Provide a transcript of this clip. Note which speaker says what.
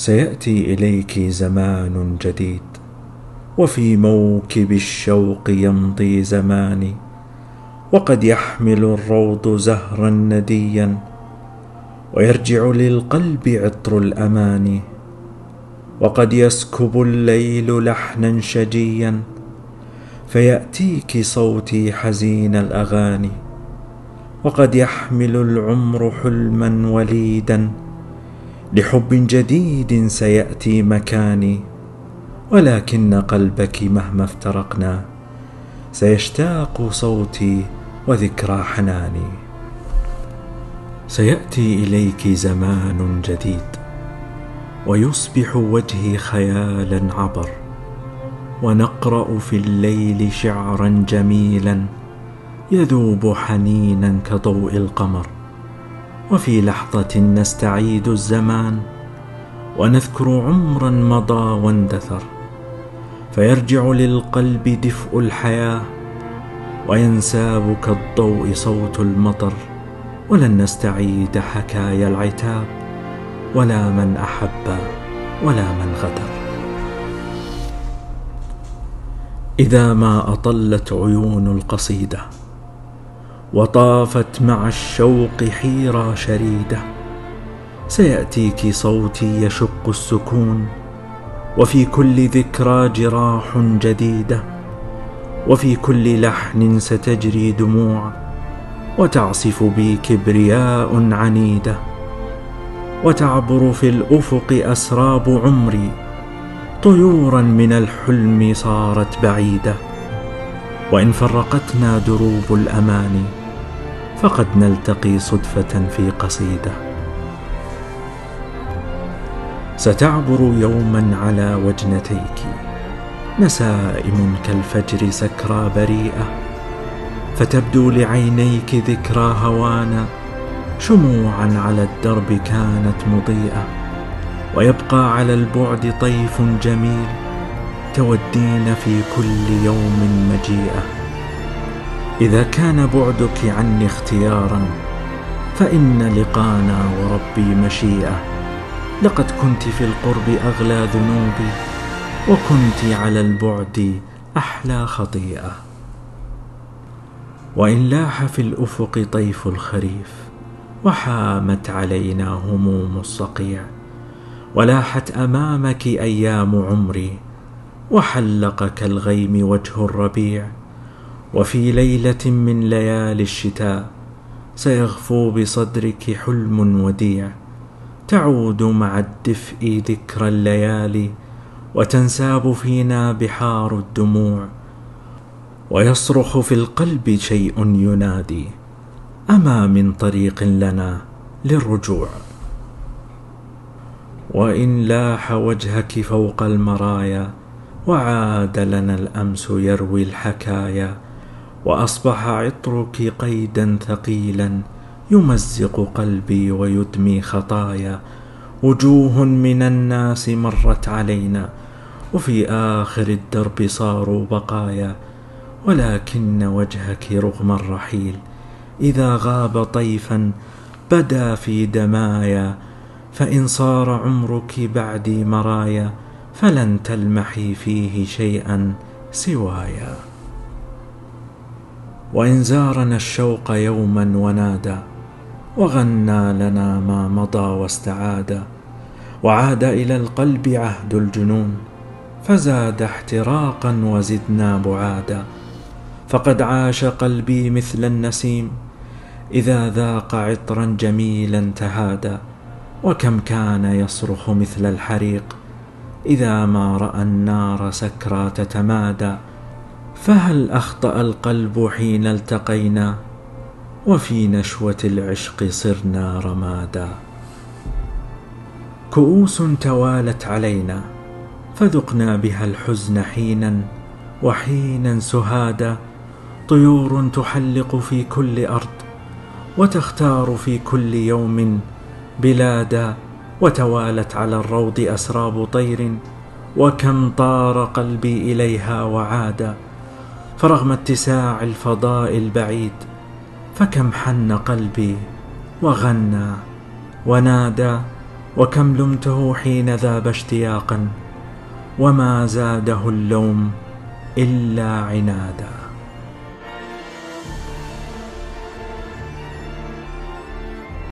Speaker 1: سيأتي إليك زمان جديد وفي موكب الشوق يمضي زماني وقد يحمل الروض زهرا نديا ويرجع للقلب عطر الاماني وقد يسكب الليل لحنا شجيا فيأتيك صوتي حزين الأغاني وقد يحمل العمر حلما وليدا. لحب جديد سيأتي مكاني ولكن قلبك مهما افترقنا سيشتاق صوتي وذكرى حناني. سيأتي إليك زمان جديد ويصبح وجهي خيالا عبر ونقرأ في الليل شعرا جميلا يذوب حنينا كضوء القمر. وفي لحظة نستعيد الزمان ونذكر عمرا مضى واندثر فيرجع للقلب دفء الحياة وينساب كالضوء صوت المطر ولن نستعيد حكايا العتاب ولا من أحب ولا من غدر. إذا ما أطلت عيون القصيدة وطافت مع الشوق حيرى شريده. سيأتيك صوتي يشق السكون وفي كل ذكرى جراح جديدة وفي كل لحن ستجري دموع وتعصف بي كبرياء عنيدة. وتعبر في الأفق أسراب عمري طيورا من الحلم صارت بعيدة. وإن فرقتنا دروب الأماني فقد نلتقي صدفة في قصيدة. ستعبر يوما على وجنتيك. نسائم كالفجر سكرى بريئة. فتبدو لعينيك ذكرى هوانا. شموعا على الدرب كانت مضيئة. ويبقى على البعد طيف جميل. تودين في كل يوم مجيئة. إذا كان بعدك عني اختيارا فإن لقانا وربي مشيئة. لقد كنت في القرب أغلى ذنوبي وكنت على البعد أحلى خطيئة. وإن لاح في الأفق طيف الخريف وحامت علينا هموم الصقيع. ولاحت أمامك أيام عمري وحلق كالغيم وجه الربيع. وفي ليلة من ليالي الشتاء سيغفو بصدرك حلم وديع. تعود مع الدفء ذكرى الليالي وتنساب فينا بحار الدموع. ويصرخ في القلب شيء ينادي. أما من طريق لنا للرجوع. وإن لاح وجهك فوق المرايا وعاد لنا الأمس يروي الحكايا. وأصبح عطرك قيدا ثقيلا يمزق قلبي ويدمي خطايا. وجوه من الناس مرت علينا وفي آخر الدرب صاروا بقايا. ولكن وجهك رغم الرحيل إذا غاب طيفا بدا في دمايا. فإن صار عمرك بعدي مرايا فلن تلمحي فيه شيئا سوايا. وإن زارنا الشوق يوما ونادى وغنى لنا ما مضى واستعاد وعاد إلى القلب عهد الجنون فزاد احتراقا وزدنا بعادا. فقد عاش قلبي مثل النسيم إذا ذاق عطرا جميلا تهادى وكم كان يصرخ مثل الحريق إذا ما رأى النار سكرى تتمادى فهل أخطأ القلب حين التقينا؟ وفي نشوة العشق صرنا رمادا. كؤوس توالت علينا فذقنا بها الحزن حينا وحينا سهادا. طيور تحلق في كل أرض وتختار في كل يوم بلادا. وتوالت على الروض أسراب طير وكم طار قلبي إليها وعادا. فرغم اتساع الفضاء البعيد فكم حن قلبي وغنى ونادى وكم لمته حين ذاب اشتياقا وما زاده اللوم إلا عنادا.